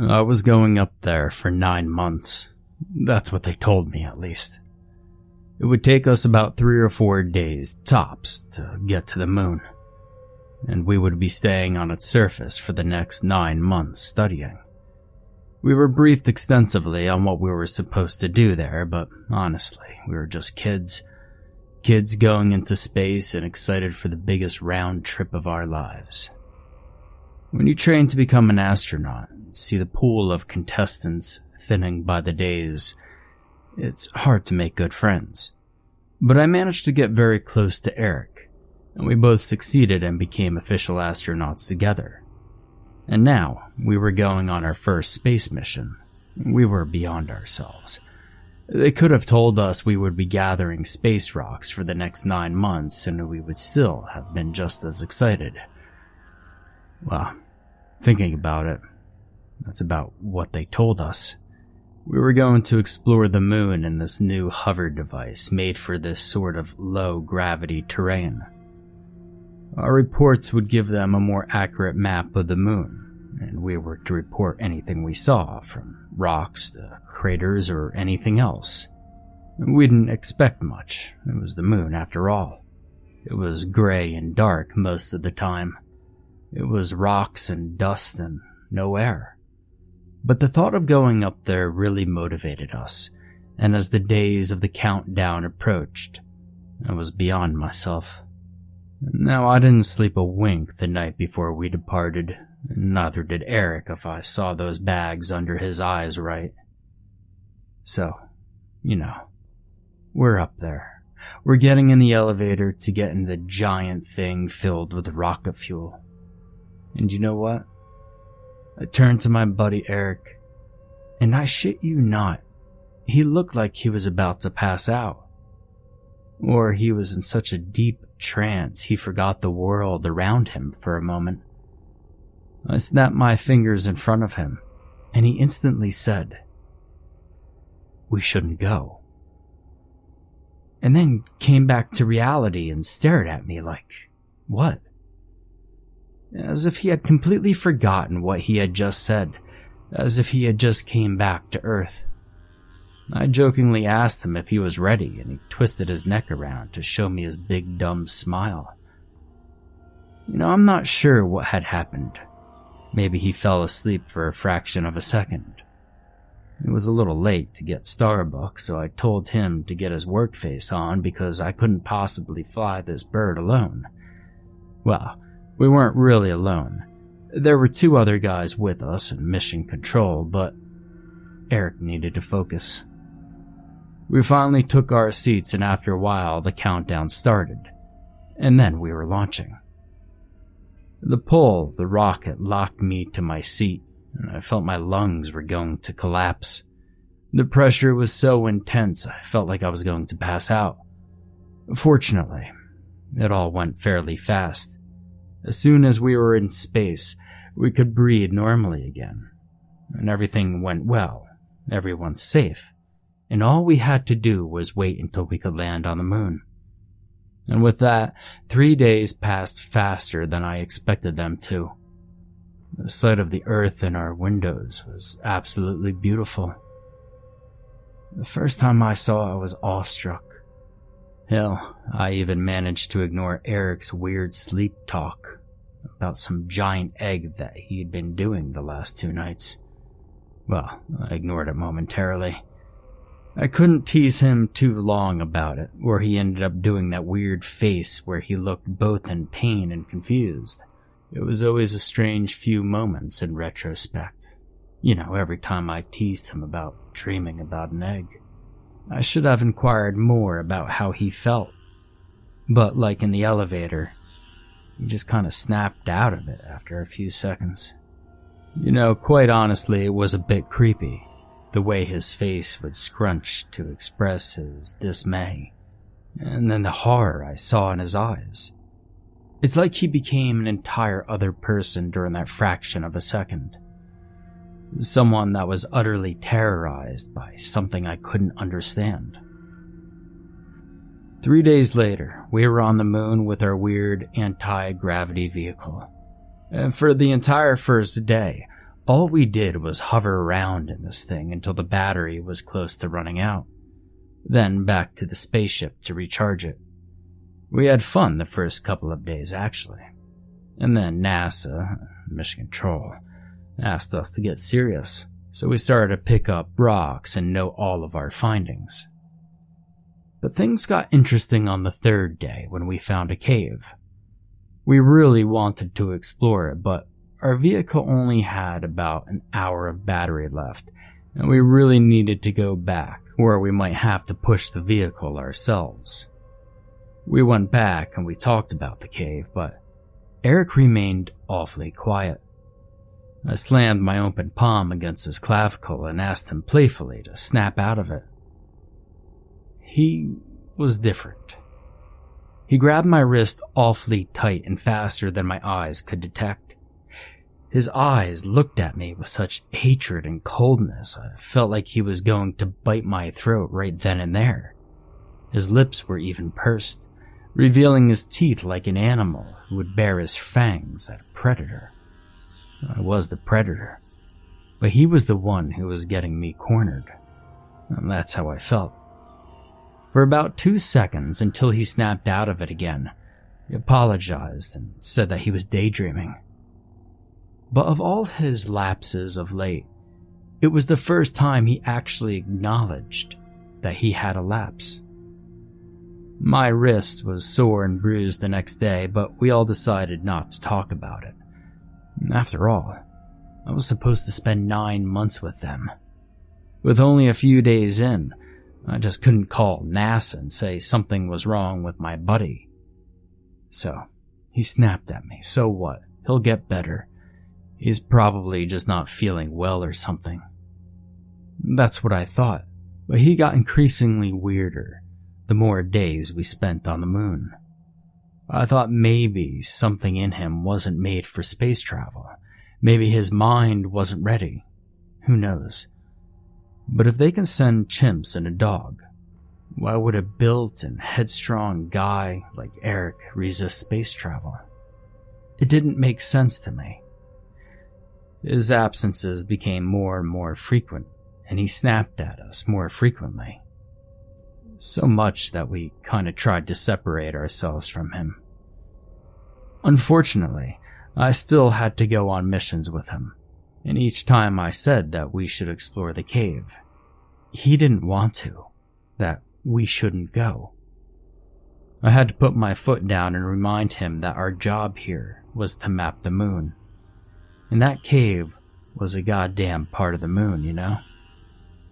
I was going up there for nine months. That's what they told me, at least. It would take us about three or four days, tops, to get to the moon. And we would be staying on its surface for the next nine months studying. We were briefed extensively on what we were supposed to do there, but honestly, we were just kids. Kids going into space and excited for the biggest round trip of our lives. When you train to become an astronaut, see the pool of contestants thinning by the days, it's hard to make good friends. But I managed to get very close to Eric, and we both succeeded and became official astronauts together. And now, we were going on our first space mission. We were beyond ourselves. They could have told us we would be gathering space rocks for the next nine months and we would still have been just as excited. Well, thinking about it, that's about what they told us. We were going to explore the moon in this new hover device made for this sort of low gravity terrain. Our reports would give them a more accurate map of the moon, and we were to report anything we saw, from rocks to craters or anything else. We didn't expect much. It was the moon, after all. It was gray and dark most of the time. It was rocks and dust and no air. But the thought of going up there really motivated us, and as the days of the countdown approached, I was beyond myself. Now, I didn't sleep a wink the night before we departed, neither did Eric if I saw those bags under his eyes right. So, you know, we're up there. We're getting in the elevator to get in the giant thing filled with rocket fuel. And you know what? I turned to my buddy Eric, and I shit you not, he looked like he was about to pass out. Or he was in such a deep trance he forgot the world around him for a moment. I snapped my fingers in front of him, and he instantly said, We shouldn't go. And then came back to reality and stared at me like, What? As if he had completely forgotten what he had just said, as if he had just came back to Earth. I jokingly asked him if he was ready, and he twisted his neck around to show me his big dumb smile. You know, I'm not sure what had happened. Maybe he fell asleep for a fraction of a second. It was a little late to get Starbucks, so I told him to get his work face on because I couldn't possibly fly this bird alone. Well, we weren't really alone. There were two other guys with us in mission control, but Eric needed to focus. We finally took our seats, and after a while, the countdown started. And then we were launching. The pull, the rocket locked me to my seat, and I felt my lungs were going to collapse. The pressure was so intense, I felt like I was going to pass out. Fortunately, it all went fairly fast. As soon as we were in space, we could breathe normally again. And everything went well. Everyone's safe. And all we had to do was wait until we could land on the moon. And with that, three days passed faster than I expected them to. The sight of the earth in our windows was absolutely beautiful. The first time I saw it, I was awestruck. Hell, I even managed to ignore Eric's weird sleep talk about some giant egg that he'd been doing the last two nights. Well, I ignored it momentarily. I couldn't tease him too long about it, or he ended up doing that weird face where he looked both in pain and confused. It was always a strange few moments in retrospect. You know, every time I teased him about dreaming about an egg. I should have inquired more about how he felt. But like in the elevator, he just kind of snapped out of it after a few seconds. You know, quite honestly, it was a bit creepy the way his face would scrunch to express his dismay, and then the horror I saw in his eyes. It's like he became an entire other person during that fraction of a second. Someone that was utterly terrorized by something I couldn't understand. Three days later, we were on the moon with our weird anti gravity vehicle. And for the entire first day, All we did was hover around in this thing until the battery was close to running out. Then back to the spaceship to recharge it. We had fun the first couple of days, actually. And then NASA, Mission Control, asked us to get serious, so we started to pick up rocks and note all of our findings. But things got interesting on the third day when we found a cave. We really wanted to explore it, but our vehicle only had about an hour of battery left, and we really needed to go back, or we might have to push the vehicle ourselves. We went back and we talked about the cave, but Eric remained awfully quiet. I slammed my open palm against his clavicle and asked him playfully to snap out of it. He was different. He grabbed my wrist awfully tight and faster than my eyes could detect. His eyes looked at me with such hatred and coldness, I felt like he was going to bite my throat right then and there. His lips were even pursed, revealing his teeth like an animal who would bare his fangs at a predator. I was the predator, but he was the one who was getting me cornered. And that's how I felt. For about two seconds until he snapped out of it again, he apologized and said that he was daydreaming. But of all his lapses of late, it was the first time he actually acknowledged that he had a lapse. My wrist was sore and bruised the next day, but we all decided not to talk about it. After all, I was supposed to spend nine months with them. With only a few days in, I just couldn't call NASA and say something was wrong with my buddy. So, he snapped at me. So what? He'll get better. He's probably just not feeling well or something. That's what I thought. But he got increasingly weirder the more days we spent on the moon. I thought maybe something in him wasn't made for space travel. Maybe his mind wasn't ready. Who knows? But if they can send chimps and a dog, why would a built and headstrong guy like Eric resist space travel? It didn't make sense to me. His absences became more and more frequent, and he snapped at us more frequently. So much that we kinda tried to separate ourselves from him. Unfortunately, I still had to go on missions with him, and each time I said that we should explore the cave, he didn't want to, that we shouldn't go. I had to put my foot down and remind him that our job here was to map the moon. And that cave was a goddamn part of the moon, you know?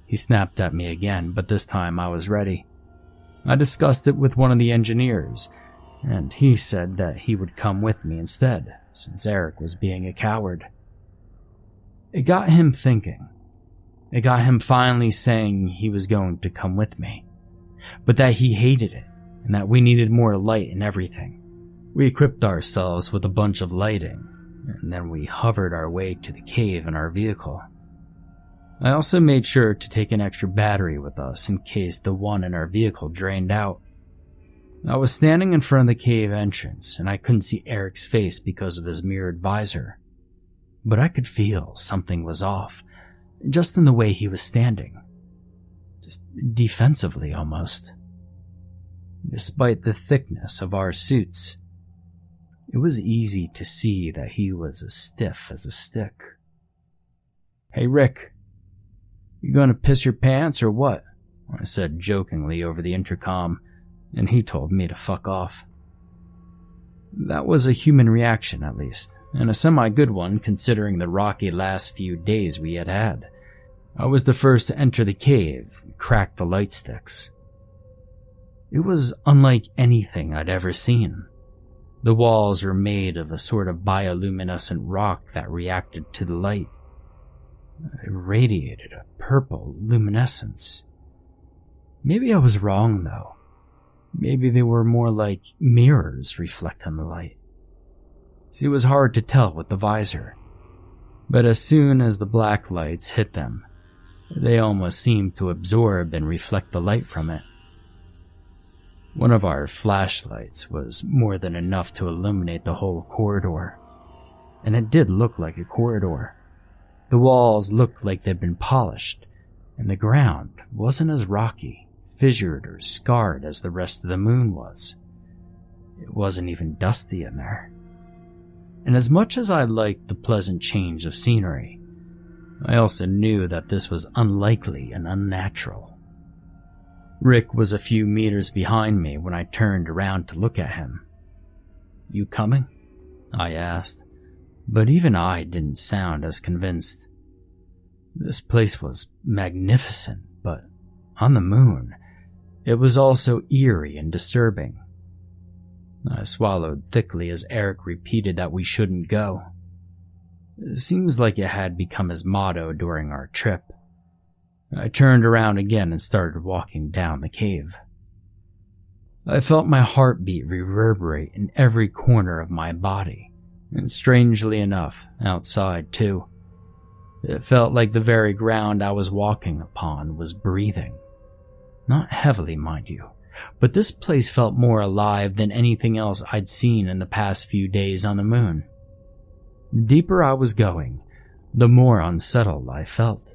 He snapped at me again, but this time I was ready. I discussed it with one of the engineers, and he said that he would come with me instead, since Eric was being a coward. It got him thinking. It got him finally saying he was going to come with me, but that he hated it and that we needed more light in everything. We equipped ourselves with a bunch of lighting, and then we hovered our way to the cave in our vehicle. I also made sure to take an extra battery with us in case the one in our vehicle drained out. I was standing in front of the cave entrance and I couldn't see Eric's face because of his mirrored visor. But I could feel something was off, just in the way he was standing. Just defensively almost. Despite the thickness of our suits, it was easy to see that he was as stiff as a stick. Hey Rick, you gonna piss your pants or what? I said jokingly over the intercom, and he told me to fuck off. That was a human reaction, at least, and a semi good one considering the rocky last few days we had had. I was the first to enter the cave and crack the light sticks. It was unlike anything I'd ever seen. The walls were made of a sort of bioluminescent rock that reacted to the light. It radiated a purple luminescence. Maybe I was wrong, though. Maybe they were more like mirrors reflecting the light. See, it was hard to tell with the visor. But as soon as the black lights hit them, they almost seemed to absorb and reflect the light from it. One of our flashlights was more than enough to illuminate the whole corridor. And it did look like a corridor. The walls looked like they'd been polished, and the ground wasn't as rocky, fissured, or scarred as the rest of the moon was. It wasn't even dusty in there. And as much as I liked the pleasant change of scenery, I also knew that this was unlikely and unnatural. Rick was a few meters behind me when I turned around to look at him. You coming? I asked, but even I didn't sound as convinced. This place was magnificent, but on the moon, it was also eerie and disturbing. I swallowed thickly as Eric repeated that we shouldn't go. Seems like it had become his motto during our trip. I turned around again and started walking down the cave. I felt my heartbeat reverberate in every corner of my body, and strangely enough, outside too. It felt like the very ground I was walking upon was breathing. Not heavily, mind you, but this place felt more alive than anything else I'd seen in the past few days on the moon. The deeper I was going, the more unsettled I felt.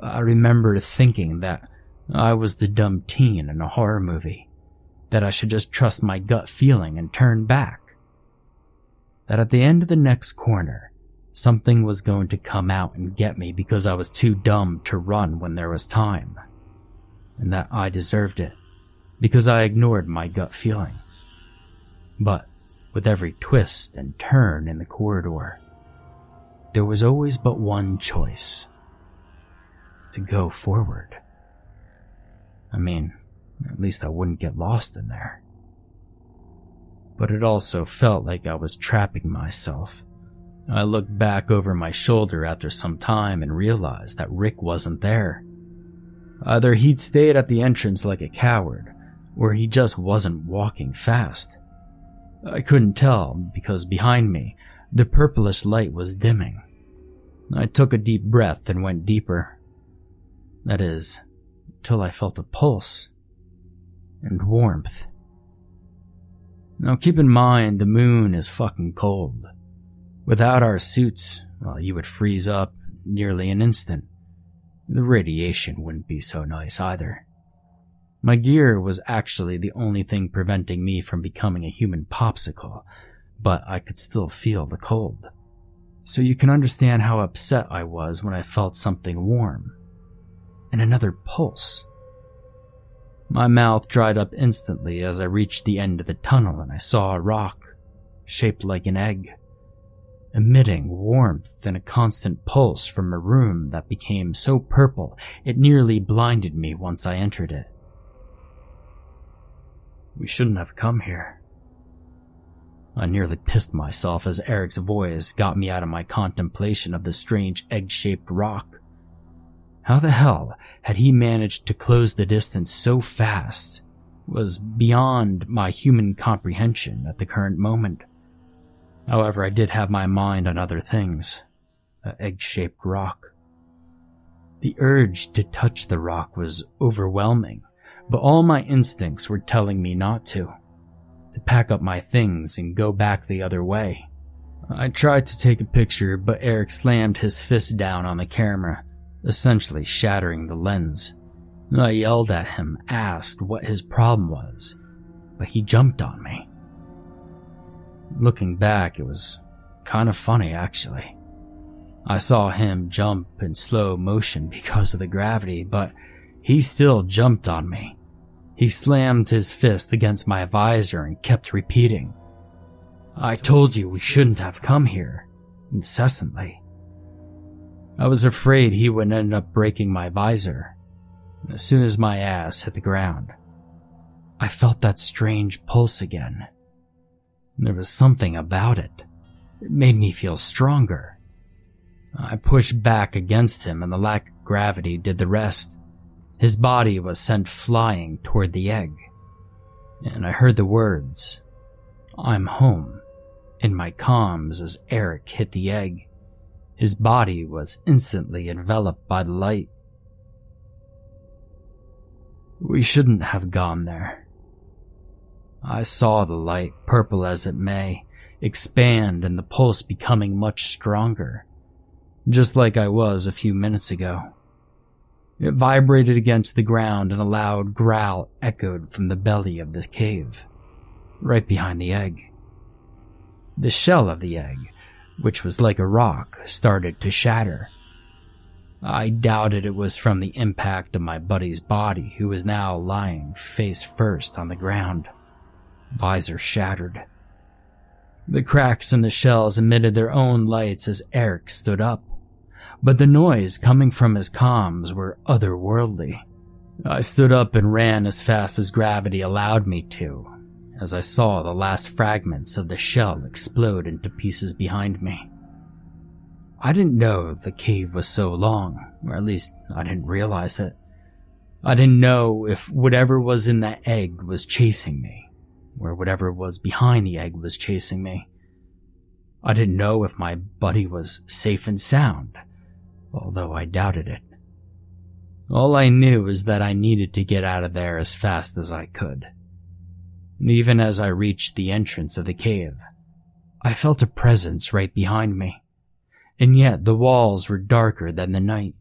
I remember thinking that I was the dumb teen in a horror movie that I should just trust my gut feeling and turn back. That at the end of the next corner, something was going to come out and get me because I was too dumb to run when there was time. And that I deserved it because I ignored my gut feeling. But with every twist and turn in the corridor, there was always but one choice to go forward. I mean, at least I wouldn't get lost in there. But it also felt like I was trapping myself. I looked back over my shoulder after some time and realized that Rick wasn't there. Either he'd stayed at the entrance like a coward, or he just wasn't walking fast. I couldn't tell because behind me, the purplish light was dimming. I took a deep breath and went deeper. That is, till I felt a pulse and warmth. Now keep in mind the moon is fucking cold. Without our suits, well, you would freeze up nearly an instant. The radiation wouldn't be so nice either. My gear was actually the only thing preventing me from becoming a human popsicle, but I could still feel the cold. So you can understand how upset I was when I felt something warm. And another pulse. My mouth dried up instantly as I reached the end of the tunnel and I saw a rock, shaped like an egg, emitting warmth and a constant pulse from a room that became so purple it nearly blinded me once I entered it. We shouldn't have come here. I nearly pissed myself as Eric's voice got me out of my contemplation of the strange egg shaped rock. How the hell had he managed to close the distance so fast was beyond my human comprehension at the current moment. However, I did have my mind on other things. The egg-shaped rock. The urge to touch the rock was overwhelming, but all my instincts were telling me not to. To pack up my things and go back the other way. I tried to take a picture, but Eric slammed his fist down on the camera essentially shattering the lens. I yelled at him, asked what his problem was, but he jumped on me. Looking back, it was kind of funny actually. I saw him jump in slow motion because of the gravity, but he still jumped on me. He slammed his fist against my visor and kept repeating, I told you we shouldn't have come here, incessantly. I was afraid he would end up breaking my visor. As soon as my ass hit the ground, I felt that strange pulse again. There was something about it. It made me feel stronger. I pushed back against him and the lack of gravity did the rest. His body was sent flying toward the egg. And I heard the words, I'm home, in my comms as Eric hit the egg. His body was instantly enveloped by the light. We shouldn't have gone there. I saw the light, purple as it may, expand and the pulse becoming much stronger. just like I was a few minutes ago. It vibrated against the ground and a loud growl echoed from the belly of the cave, right behind the egg. The shell of the egg, which was like a rock, started to shatter. I doubted it was from the impact of my buddy's body, who was now lying face first on the ground, visor shattered. The cracks in the shells emitted their own lights as Eric stood up, but the noise coming from his comms were otherworldly. I stood up and ran as fast as gravity allowed me to, as I saw the last fragments of the shell explode into pieces behind me. I didn't know the cave was so long, or at least I didn't realize it. I didn't know if whatever was in that egg was chasing me, or whatever was behind the egg was chasing me. I didn't know if my buddy was safe and sound, although I doubted it. All I knew is that I needed to get out of there as fast as I could. And even as I reached the entrance of the cave, I felt a presence right behind me and yet the walls were darker than the night,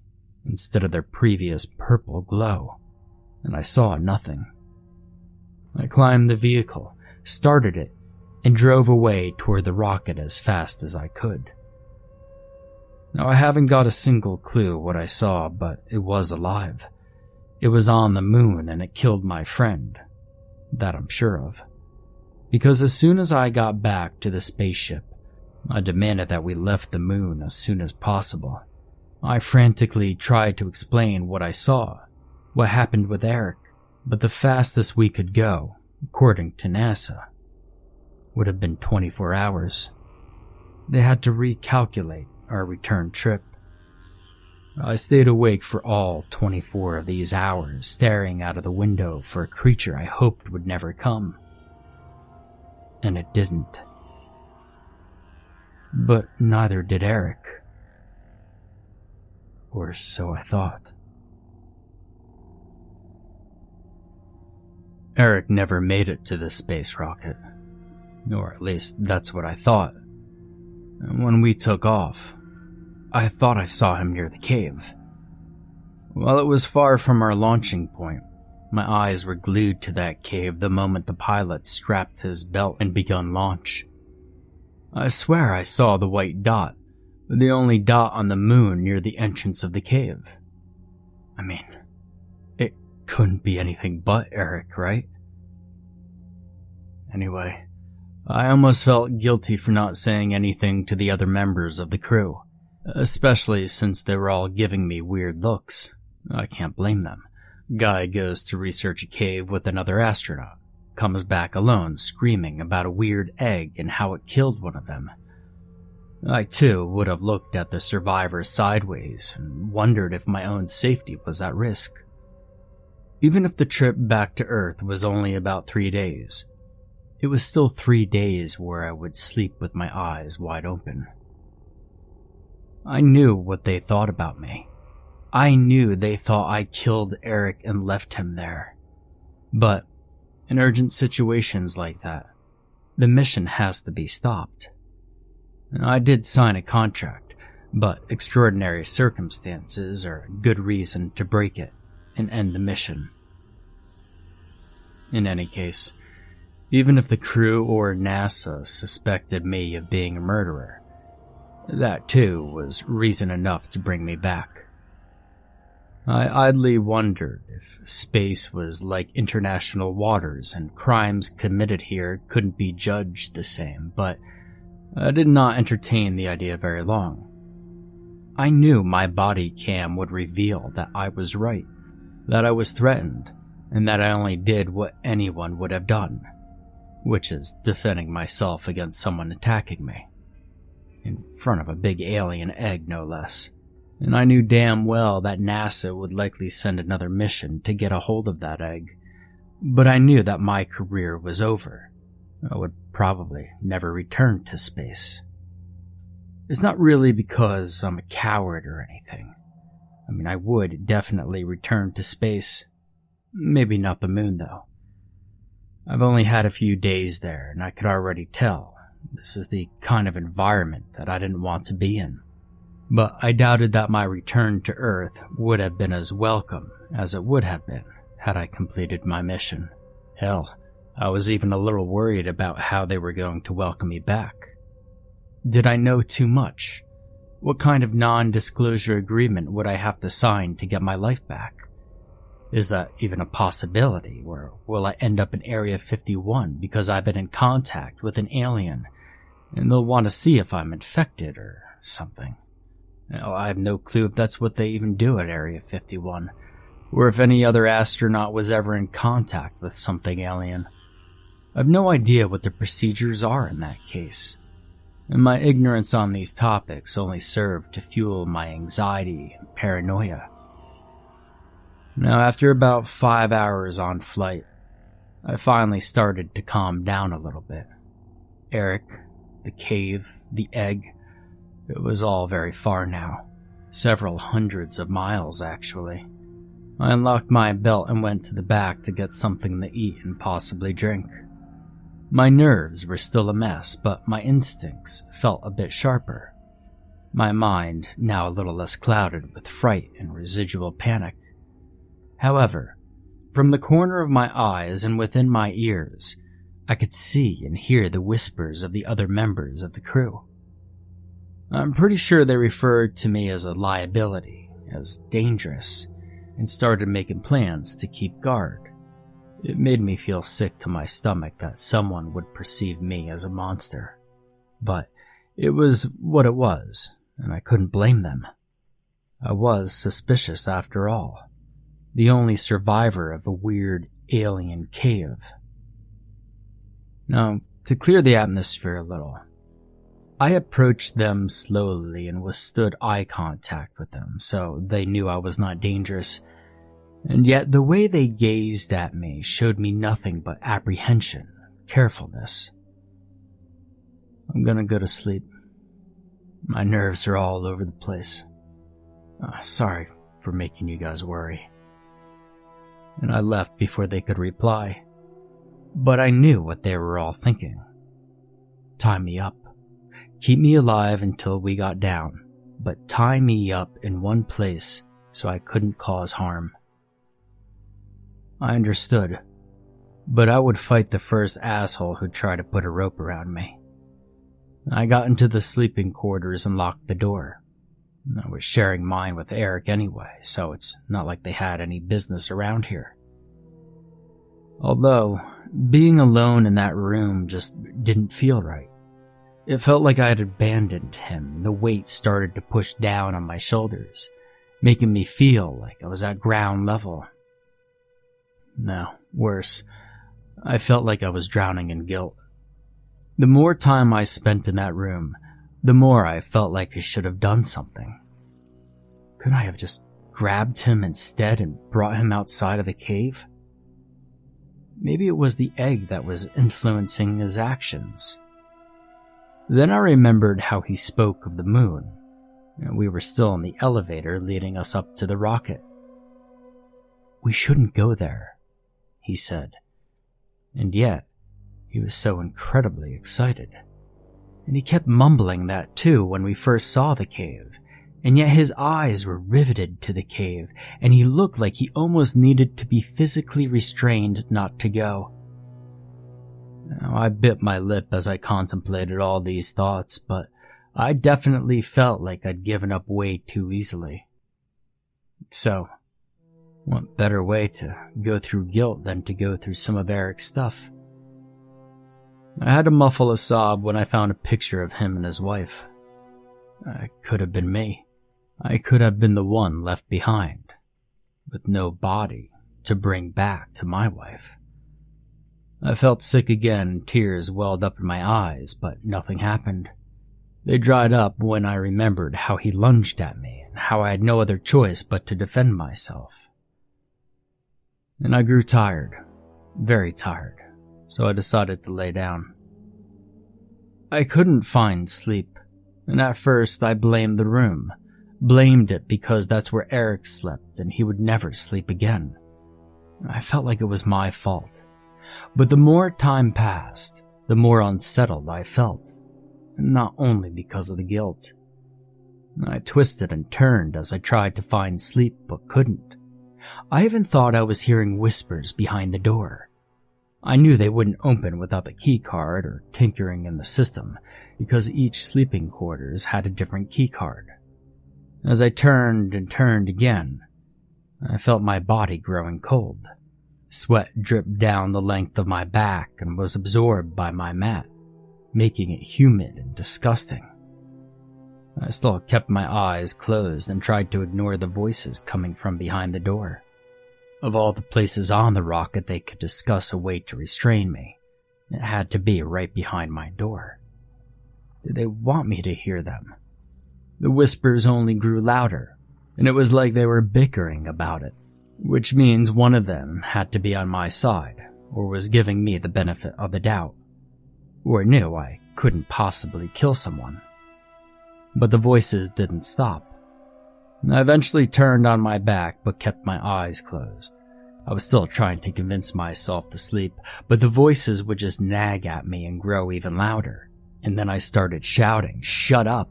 instead of their previous purple glow, and I saw nothing. I climbed the vehicle, started it, and drove away toward the rocket as fast as I could. Now, I haven't got a single clue what I saw, but it was alive. It was on the moon and it killed my friend. That I'm sure of. Because as soon as I got back to the spaceship, I demanded that we left the moon as soon as possible. I frantically tried to explain what I saw, what happened with Eric, but the fastest we could go, according to NASA, would have been 24 hours. They had to recalculate our return trip. I stayed awake for all 24 of these hours, staring out of the window for a creature I hoped would never come. And it didn't. But neither did Eric. Or so I thought. Eric never made it to the space rocket. Or at least that's what I thought. And when we took off, I thought I saw him near the cave. While it was far from our launching point, my eyes were glued to that cave the moment the pilot strapped his belt and begun launch. I swear I saw the white dot, the only dot on the moon near the entrance of the cave. I mean, it couldn't be anything but Eric, right? Anyway, I almost felt guilty for not saying anything to the other members of the crew, especially since they were all giving me weird looks. I can't blame them. Guy goes to research a cave with another astronaut comes back alone, screaming about a weird egg and how it killed one of them. I too would have looked at the survivors sideways and wondered if my own safety was at risk. Even if the trip back to Earth was only about three days, it was still three days where I would sleep with my eyes wide open. I knew what they thought about me. I knew they thought I killed Eric and left him there. But in urgent situations like that, the mission has to be stopped. I did sign a contract, but extraordinary circumstances are a good reason to break it and end the mission. In any case, even if the crew or NASA suspected me of being a murderer, that too was reason enough to bring me back. I idly wondered if space was like international waters and crimes committed here couldn't be judged the same, but I did not entertain the idea very long. I knew my body cam would reveal that I was right, that I was threatened, and that I only did what anyone would have done, which is defending myself against someone attacking me. In front of a big alien egg, no less and I knew damn well that NASA would likely send another mission to get a hold of that egg. But I knew that my career was over. I would probably never return to space. It's not really because I'm a coward or anything. I mean, I would definitely return to space. Maybe not the moon, though. I've only had a few days there, and I could already tell this is the kind of environment that I didn't want to be in. But I doubted that my return to Earth would have been as welcome as it would have been had I completed my mission. Hell, I was even a little worried about how they were going to welcome me back. Did I know too much? What kind of non disclosure agreement would I have to sign to get my life back? Is that even a possibility, or will I end up in Area 51 because I've been in contact with an alien and they'll want to see if I'm infected or something? I have no clue if that's what they even do at Area 51, or if any other astronaut was ever in contact with something alien. I've no idea what the procedures are in that case, and my ignorance on these topics only served to fuel my anxiety and paranoia. Now, after about five hours on flight, I finally started to calm down a little bit. Eric, the cave, the egg, it was all very far now. Several hundreds of miles, actually. I unlocked my belt and went to the back to get something to eat and possibly drink. My nerves were still a mess, but my instincts felt a bit sharper. My mind now a little less clouded with fright and residual panic. However, from the corner of my eyes and within my ears, I could see and hear the whispers of the other members of the crew. I'm pretty sure they referred to me as a liability, as dangerous, and started making plans to keep guard. It made me feel sick to my stomach that someone would perceive me as a monster. But it was what it was, and I couldn't blame them. I was suspicious after all. The only survivor of a weird alien cave. Now, to clear the atmosphere a little, I approached them slowly and withstood eye contact with them, so they knew I was not dangerous. And yet the way they gazed at me showed me nothing but apprehension, carefulness. I'm gonna go to sleep. My nerves are all over the place. Uh, sorry for making you guys worry. And I left before they could reply. But I knew what they were all thinking. Tie me up. Keep me alive until we got down, but tie me up in one place so I couldn't cause harm. I understood, but I would fight the first asshole who'd try to put a rope around me. I got into the sleeping quarters and locked the door. I was sharing mine with Eric anyway, so it's not like they had any business around here. Although, being alone in that room just didn't feel right. It felt like I had abandoned him. The weight started to push down on my shoulders, making me feel like I was at ground level. No, worse. I felt like I was drowning in guilt. The more time I spent in that room, the more I felt like I should have done something. Couldn't I have just grabbed him instead and brought him outside of the cave? Maybe it was the egg that was influencing his actions. Then I remembered how he spoke of the moon. And we were still in the elevator leading us up to the rocket. We shouldn't go there, he said. And yet, he was so incredibly excited. And he kept mumbling that too when we first saw the cave. And yet his eyes were riveted to the cave, and he looked like he almost needed to be physically restrained not to go. Now, I bit my lip as I contemplated all these thoughts, but I definitely felt like I'd given up way too easily. So, what better way to go through guilt than to go through some of Eric's stuff? I had to muffle a sob when I found a picture of him and his wife. It could have been me. I could have been the one left behind, with no body to bring back to my wife. I felt sick again tears welled up in my eyes, but nothing happened. They dried up when I remembered how he lunged at me and how I had no other choice but to defend myself. And I grew tired, very tired, so I decided to lay down. I couldn't find sleep, and at first I blamed the room, blamed it because that's where Eric slept and he would never sleep again. I felt like it was my fault. But the more time passed, the more unsettled I felt, not only because of the guilt. I twisted and turned as I tried to find sleep but couldn't. I even thought I was hearing whispers behind the door. I knew they wouldn't open without the key card or tinkering in the system, because each sleeping quarters had a different key card. As I turned and turned again, I felt my body growing cold. Sweat dripped down the length of my back and was absorbed by my mat, making it humid and disgusting. I still kept my eyes closed and tried to ignore the voices coming from behind the door. Of all the places on the rocket they could discuss a way to restrain me, it had to be right behind my door. Did they want me to hear them? The whispers only grew louder, and it was like they were bickering about it, which means one of them had to be on my side, or was giving me the benefit of the doubt, or knew I couldn't possibly kill someone. But the voices didn't stop. I eventually turned on my back but kept my eyes closed. I was still trying to convince myself to sleep, but the voices would just nag at me and grow even louder. And then I started shouting, Shut up!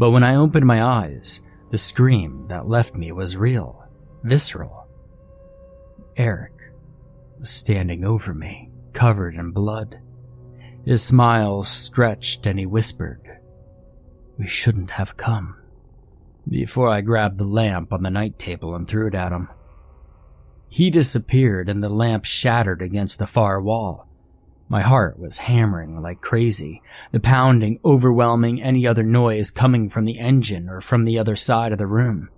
But when I opened my eyes, the scream that left me was real, visceral. Eric was standing over me, covered in blood. His smile stretched and he whispered, We shouldn't have come before I grabbed the lamp on the night table and threw it at him. He disappeared and the lamp shattered against the far wall. My heart was hammering like crazy, the pounding overwhelming any other noise coming from the engine or from the other side of the room.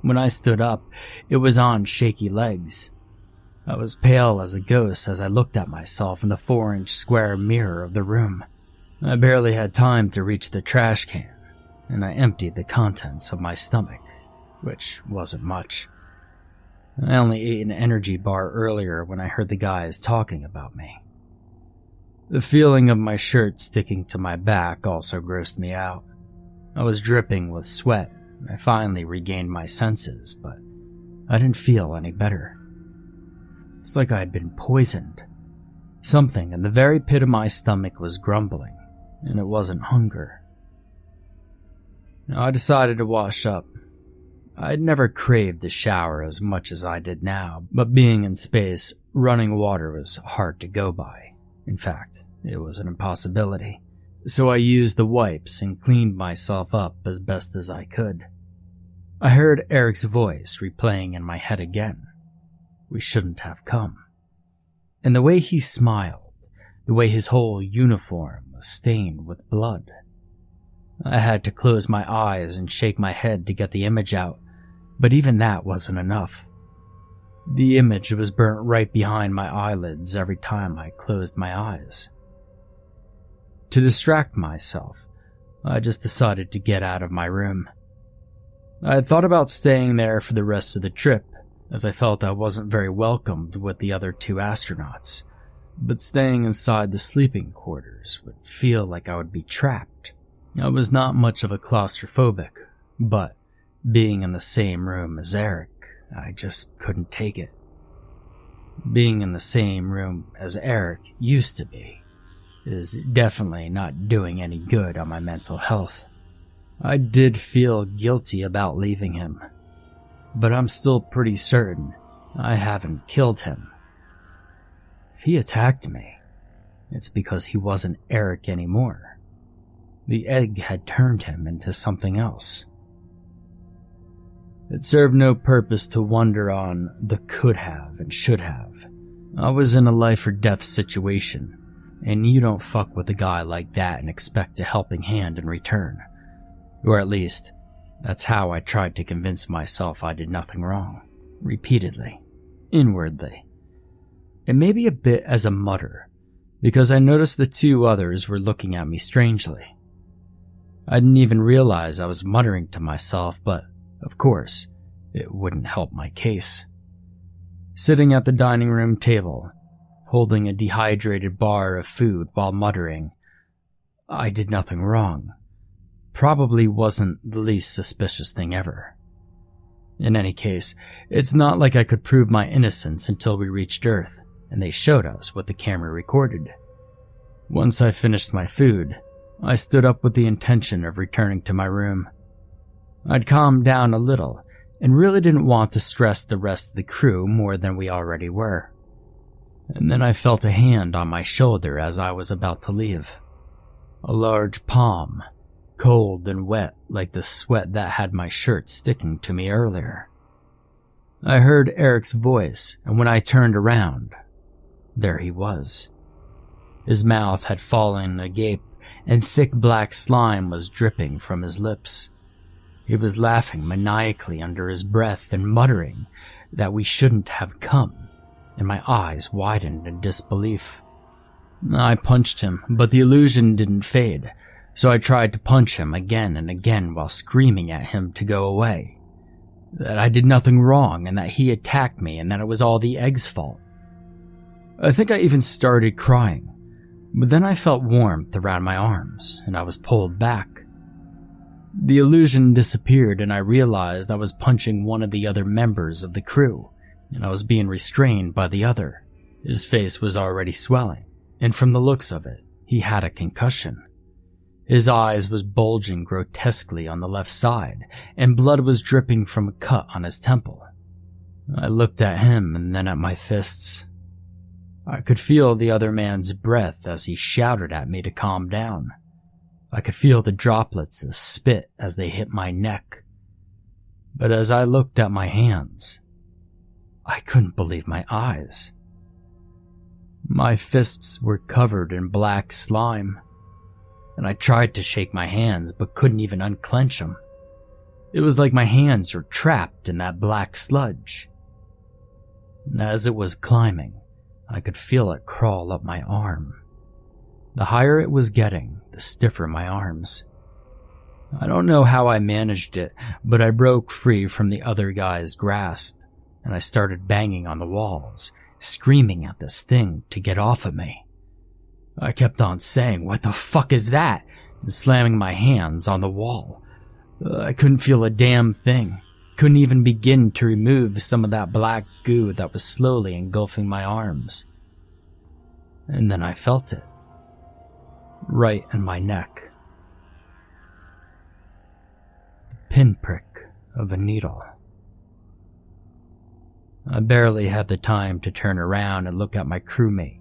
When I stood up, it was on shaky legs. I was pale as a ghost as I looked at myself in the four inch square mirror of the room. I barely had time to reach the trash can and I emptied the contents of my stomach, which wasn't much. I only ate an energy bar earlier when I heard the guys talking about me. The feeling of my shirt sticking to my back also grossed me out. I was dripping with sweat. I finally regained my senses, but I didn't feel any better. It's like I had been poisoned. Something in the very pit of my stomach was grumbling, and it wasn't hunger. I decided to wash up. I'd never craved a shower as much as I did now, but being in space, running water was hard to go by. In fact, it was an impossibility. So I used the wipes and cleaned myself up as best as I could. I heard Eric's voice replaying in my head again. We shouldn't have come. And the way he smiled, the way his whole uniform was stained with blood. I had to close my eyes and shake my head to get the image out, but even that wasn't enough. The image was burnt right behind my eyelids every time I closed my eyes. To distract myself, I just decided to get out of my room. I had thought about staying there for the rest of the trip, as I felt I wasn't very welcomed with the other two astronauts, but staying inside the sleeping quarters would feel like I would be trapped. I was not much of a claustrophobic, but being in the same room as Eric, I just couldn't take it. Being in the same room as Eric used to be is definitely not doing any good on my mental health. I did feel guilty about leaving him, but I'm still pretty certain I haven't killed him. If he attacked me, it's because he wasn't Eric anymore. The egg had turned him into something else. It served no purpose to wonder on the could have and should have. I was in a life or death situation, and you don't fuck with a guy like that and expect a helping hand in return. Or at least, that's how I tried to convince myself I did nothing wrong. Repeatedly. Inwardly. And maybe a bit as a mutter, because I noticed the two others were looking at me strangely. I didn't even realize I was muttering to myself, but of course, it wouldn't help my case. Sitting at the dining room table, holding a dehydrated bar of food while muttering, I did nothing wrong, probably wasn't the least suspicious thing ever. In any case, it's not like I could prove my innocence until we reached Earth and they showed us what the camera recorded. Once I finished my food, I stood up with the intention of returning to my room. I'd calmed down a little and really didn't want to stress the rest of the crew more than we already were. And then I felt a hand on my shoulder as I was about to leave. A large palm, cold and wet like the sweat that had my shirt sticking to me earlier. I heard Eric's voice, and when I turned around, there he was. His mouth had fallen agape, and thick black slime was dripping from his lips. He was laughing maniacally under his breath and muttering that we shouldn't have come, and my eyes widened in disbelief. I punched him, but the illusion didn't fade, so I tried to punch him again and again while screaming at him to go away. That I did nothing wrong and that he attacked me and that it was all the egg's fault. I think I even started crying, but then I felt warmth around my arms and I was pulled back. The illusion disappeared and I realized I was punching one of the other members of the crew, and I was being restrained by the other. His face was already swelling, and from the looks of it, he had a concussion. His eyes was bulging grotesquely on the left side, and blood was dripping from a cut on his temple. I looked at him and then at my fists. I could feel the other man's breath as he shouted at me to calm down. I could feel the droplets of spit as they hit my neck. But as I looked at my hands, I couldn't believe my eyes. My fists were covered in black slime, and I tried to shake my hands but couldn't even unclench them. It was like my hands were trapped in that black sludge. And as it was climbing, I could feel it crawl up my arm. The higher it was getting, the stiffer my arms. I don't know how I managed it, but I broke free from the other guy's grasp, and I started banging on the walls, screaming at this thing to get off of me. I kept on saying, What the fuck is that? and slamming my hands on the wall. Uh, I couldn't feel a damn thing. Couldn't even begin to remove some of that black goo that was slowly engulfing my arms. And then I felt it right in my neck. The pinprick of a needle. I barely had the time to turn around and look at my crewmate.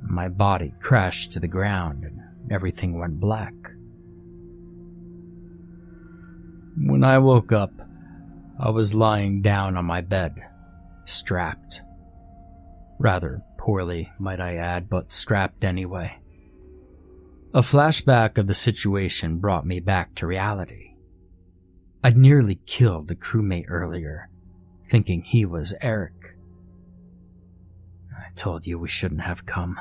My body crashed to the ground and everything went black. When I woke up, I was lying down on my bed, strapped. Rather poorly, might I add, but strapped anyway. A flashback of the situation brought me back to reality. I'd nearly killed the crewmate earlier, thinking he was Eric. I told you we shouldn't have come.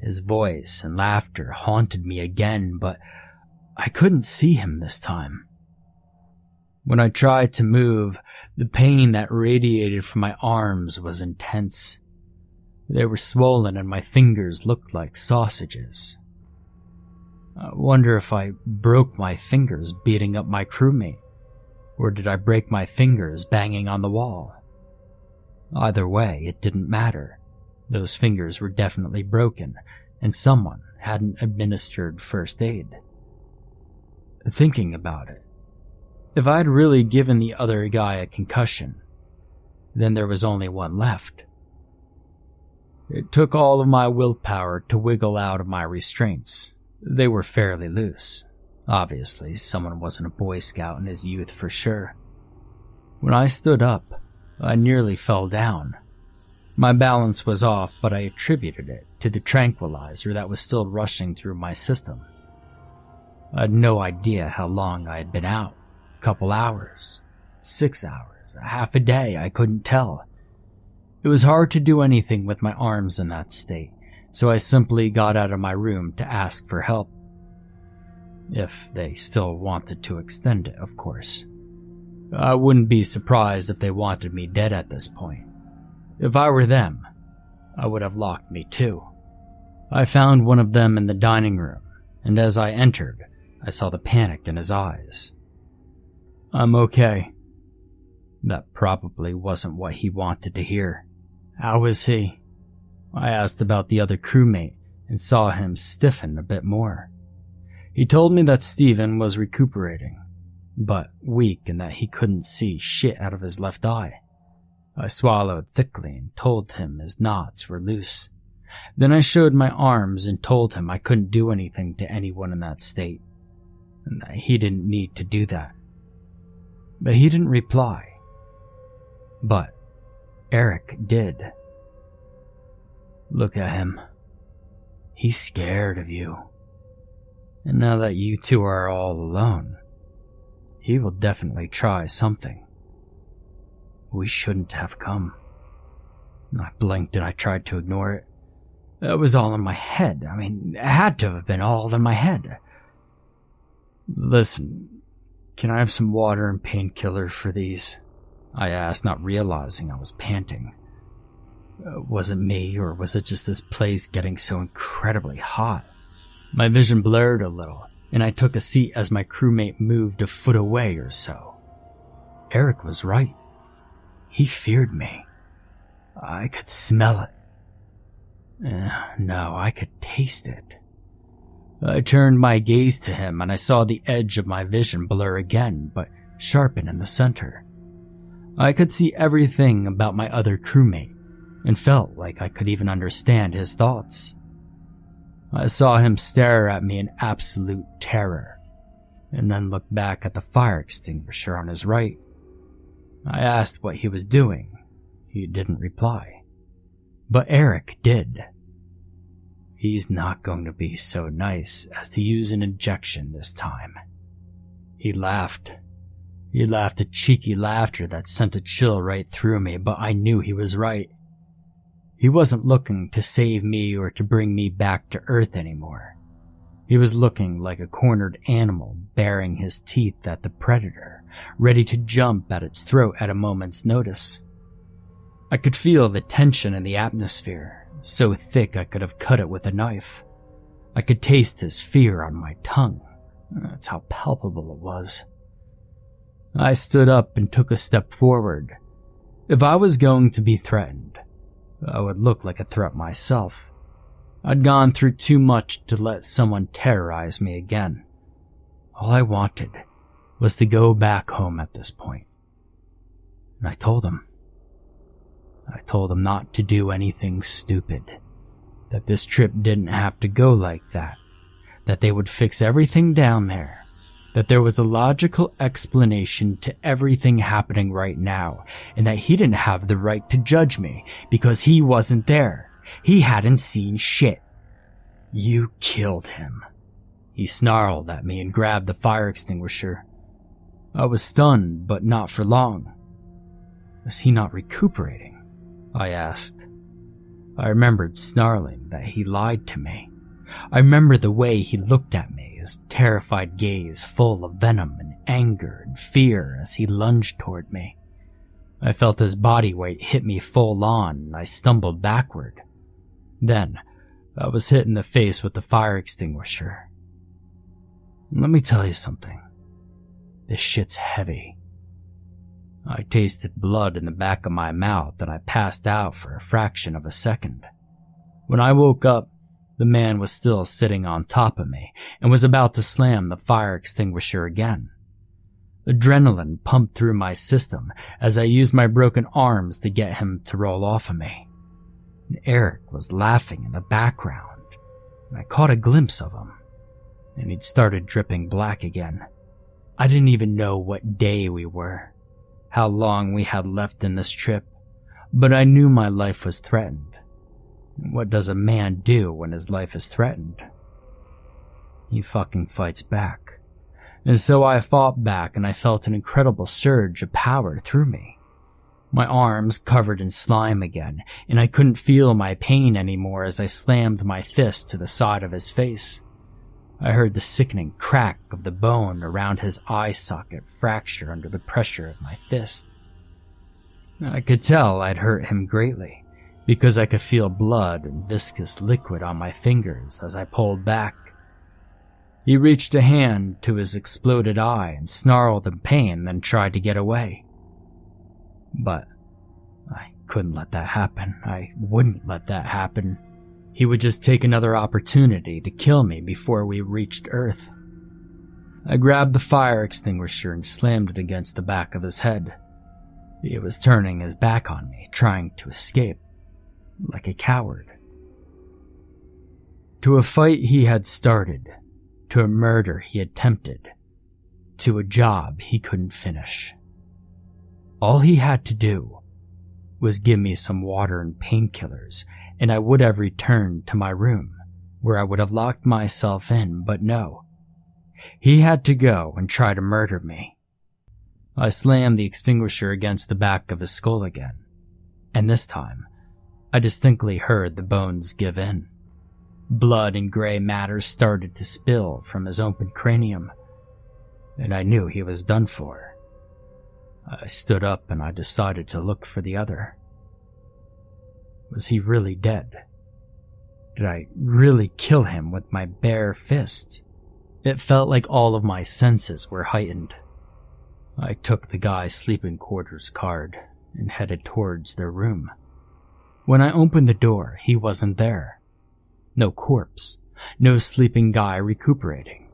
His voice and laughter haunted me again, but I couldn't see him this time. When I tried to move, the pain that radiated from my arms was intense. They were swollen and my fingers looked like sausages. I wonder if I broke my fingers beating up my crewmate, or did I break my fingers banging on the wall? Either way, it didn't matter. Those fingers were definitely broken, and someone hadn't administered first aid. Thinking about it, if I'd really given the other guy a concussion, then there was only one left. It took all of my willpower to wiggle out of my restraints they were fairly loose. Obviously, someone wasn't a Boy Scout in his youth for sure. When I stood up, I nearly fell down. My balance was off, but I attributed it to the tranquilizer that was still rushing through my system. I had no idea how long I had been out. A couple hours, six hours, a half a day, I couldn't tell. It was hard to do anything with my arms in that state, so I simply got out of my room to ask for help. If they still wanted to extend it, of course. I wouldn't be surprised if they wanted me dead at this point. If I were them, I would have locked me too. I found one of them in the dining room, and as I entered, I saw the panic in his eyes. I'm okay. That probably wasn't what he wanted to hear. How is he? I asked about the other crewmate and saw him stiffen a bit more. He told me that Stephen was recuperating. but weak and that he couldn't see shit out of his left eye. I swallowed thickly and told him his knots were loose. Then I showed my arms and told him I couldn't do anything to anyone in that state, and that he didn't need to do that. But he didn't reply. But Eric did. Look at him. He's scared of you. And now that you two are all alone, he will definitely try something. We shouldn't have come. I blinked and I tried to ignore it. It was all in my head. I mean, it had to have been all in my head. Listen, can I have some water and painkiller for these? I asked, not realizing I was panting. Was it me, or was it just this place getting so incredibly hot? My vision blurred a little, and I took a seat as my crewmate moved a foot away or so. Eric was right. He feared me. I could smell it. Uh, no, I could taste it. I turned my gaze to him and I saw the edge of my vision blur again, but sharpen in the center. I could see everything about my other crewmate and felt like I could even understand his thoughts. I saw him stare at me in absolute terror, and then look back at the fire extinguisher on his right. I asked what he was doing. He didn't reply. But Eric did. He's not going to be so nice as to use an injection this time. He laughed. He laughed a cheeky laughter that sent a chill right through me, but I knew he was right. He wasn't looking to save me or to bring me back to Earth anymore. He was looking like a cornered animal baring his teeth at the predator, ready to jump at its throat at a moment's notice. I could feel the tension in the atmosphere, so thick I could have cut it with a knife. I could taste his fear on my tongue. That's how palpable it was. I stood up and took a step forward. If I was going to be threatened, I would look like a threat myself. I'd gone through too much to let someone terrorize me again. All I wanted was to go back home at this point. And I told him. I told him not to do anything stupid. That this trip didn't have to go like that. That they would fix everything down there that there was a logical explanation to everything happening right now, and that he didn't have the right to judge me because he wasn't there. He hadn't seen shit. You killed him. He snarled at me and grabbed the fire extinguisher. I was stunned, but not for long. Was he not recuperating? I asked. I remembered snarling that he lied to me. I remember the way he looked at me his terrified gaze full of venom and anger and fear as he lunged toward me. I felt his body weight hit me full on and I stumbled backward. Then, I was hit in the face with the fire extinguisher. Let me tell you something. This shit's heavy. I tasted blood in the back of my mouth and I passed out for a fraction of a second. When I woke up, the man was still sitting on top of me and was about to slam the fire extinguisher again. Adrenaline pumped through my system as I used my broken arms to get him to roll off of me. And Eric was laughing in the background, and I caught a glimpse of him, and he'd started dripping black again. I didn't even know what day we were, how long we had left in this trip, but I knew my life was threatened. What does a man do when his life is threatened? He fucking fights back. And so I fought back and I felt an incredible surge of power through me. My arms covered in slime again, and I couldn't feel my pain anymore as I slammed my fist to the side of his face. I heard the sickening crack of the bone around his eye socket fracture under the pressure of my fist. I could tell I'd hurt him greatly because I could feel blood and viscous liquid on my fingers as I pulled back. He reached a hand to his exploded eye and snarled in pain, then tried to get away. But I couldn't let that happen. I wouldn't let that happen. He would just take another opportunity to kill me before we reached Earth. I grabbed the fire extinguisher and slammed it against the back of his head. He was turning his back on me, trying to escape, like a coward. To a fight he had started, to a murder he had attempted, to a job he couldn't finish. All he had to do was give me some water and painkillers, and I would have returned to my room, where I would have locked myself in, but no. He had to go and try to murder me. I slammed the extinguisher against the back of his skull again, and this time, I distinctly heard the bones give in. Blood and gray matter started to spill from his open cranium, and I knew he was done for. I stood up and I decided to look for the other. Was he really dead? Did I really kill him with my bare fist? It felt like all of my senses were heightened. I took the guy's sleeping quarters card and headed towards their room. When I opened the door, he wasn't there. No corpse, no sleeping guy recuperating.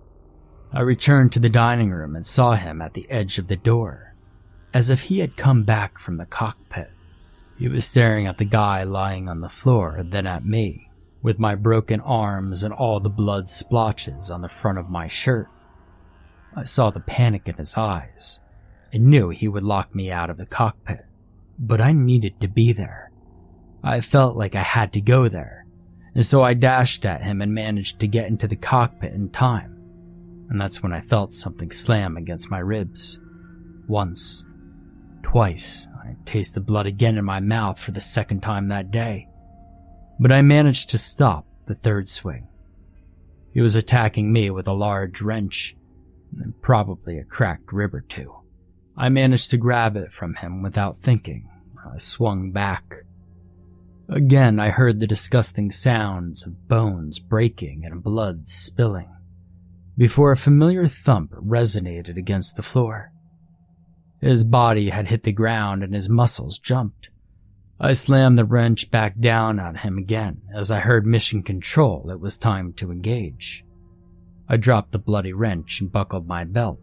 I returned to the dining room and saw him at the edge of the door, as if he had come back from the cockpit. He was staring at the guy lying on the floor, then at me, with my broken arms and all the blood splotches on the front of my shirt. I saw the panic in his eyes and knew he would lock me out of the cockpit, but I needed to be there. I felt like I had to go there, and so I dashed at him and managed to get into the cockpit in time. And that's when I felt something slam against my ribs. Once, Twice, I tasted the blood again in my mouth for the second time that day. But I managed to stop the third swing. He was attacking me with a large wrench, and probably a cracked rib or two. I managed to grab it from him without thinking. I swung back. Again, I heard the disgusting sounds of bones breaking and blood spilling, before a familiar thump resonated against the floor. His body had hit the ground and his muscles jumped. I slammed the wrench back down on him again as I heard mission control it was time to engage. I dropped the bloody wrench and buckled my belt,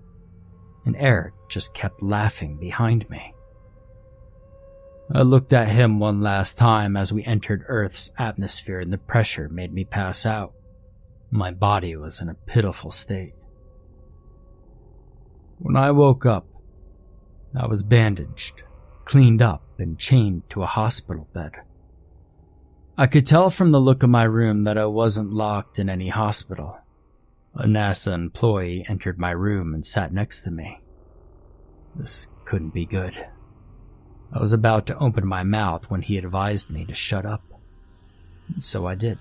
and Eric just kept laughing behind me. I looked at him one last time as we entered Earth's atmosphere and the pressure made me pass out. My body was in a pitiful state. When I woke up, I was bandaged, cleaned up, and chained to a hospital bed. I could tell from the look of my room that I wasn't locked in any hospital. A NASA employee entered my room and sat next to me. This couldn't be good. I was about to open my mouth when he advised me to shut up. So I did.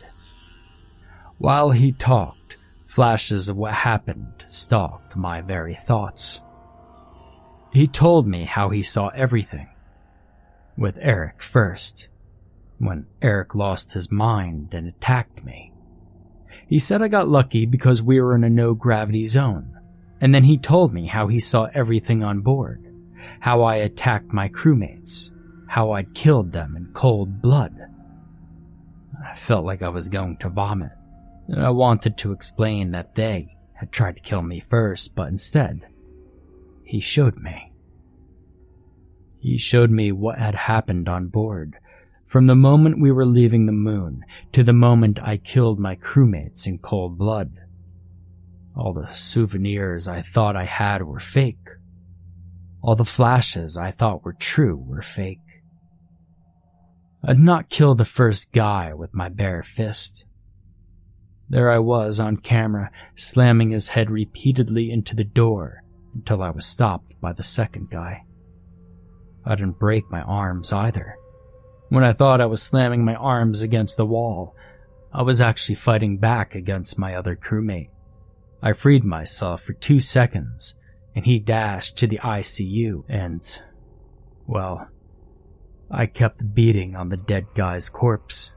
While he talked, flashes of what happened stalked my very thoughts. He told me how he saw everything. With Eric first, when Eric lost his mind and attacked me. He said I got lucky because we were in a no gravity zone, and then he told me how he saw everything on board, how I attacked my crewmates, how I'd killed them in cold blood. I felt like I was going to vomit, and I wanted to explain that they had tried to kill me first, but instead, he showed me. He showed me what had happened on board, from the moment we were leaving the moon to the moment I killed my crewmates in cold blood. All the souvenirs I thought I had were fake. All the flashes I thought were true were fake. I'd not killed the first guy with my bare fist. There I was on camera, slamming his head repeatedly into the door until I was stopped by the second guy. I didn't break my arms either. When I thought I was slamming my arms against the wall, I was actually fighting back against my other crewmate. I freed myself for two seconds, and he dashed to the ICU, and, well, I kept beating on the dead guy's corpse.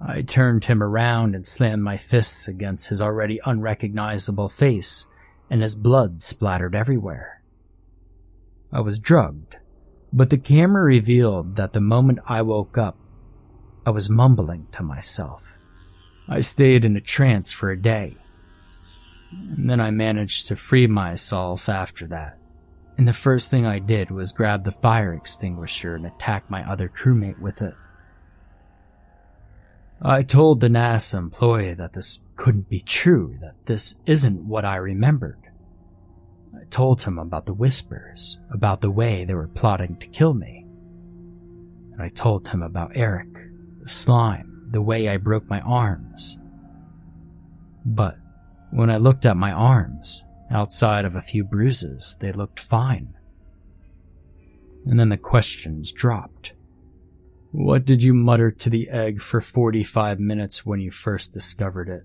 I turned him around and slammed my fists against his already unrecognizable face and his blood splattered everywhere. I was drugged, but the camera revealed that the moment I woke up, I was mumbling to myself. I stayed in a trance for a day. And then I managed to free myself after that. And the first thing I did was grab the fire extinguisher and attack my other crewmate with it. I told the NASA employee that this couldn't be true, that this isn't what I remembered. I told him about the whispers, about the way they were plotting to kill me. And I told him about Eric, the slime, the way I broke my arms. But when I looked at my arms, outside of a few bruises, they looked fine. And then the questions dropped. What did you mutter to the egg for 45 minutes when you first discovered it?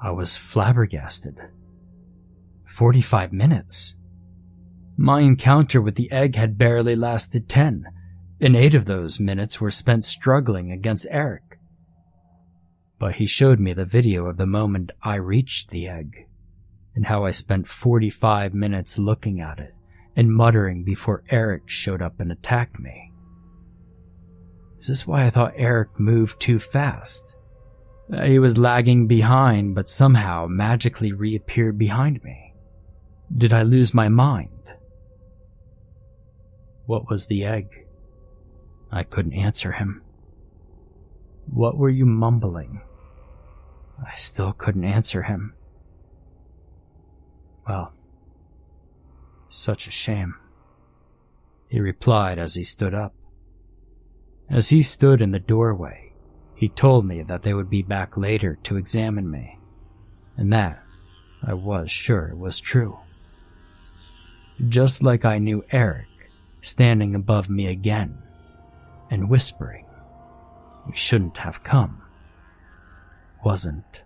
I was flabbergasted. 45 minutes? My encounter with the egg had barely lasted 10, and eight of those minutes were spent struggling against Eric. But he showed me the video of the moment I reached the egg, and how I spent 45 minutes looking at it and muttering before Eric showed up and attacked me. Is this why I thought Eric moved too fast? Uh, he was lagging behind, but somehow magically reappeared behind me. Did I lose my mind? What was the egg? I couldn't answer him. What were you mumbling? I still couldn't answer him. Well, such a shame. He replied as he stood up. As he stood in the doorway, he told me that they would be back later to examine me, and that, I was sure, was true. Just like I knew Eric standing above me again and whispering, We shouldn't have come, wasn't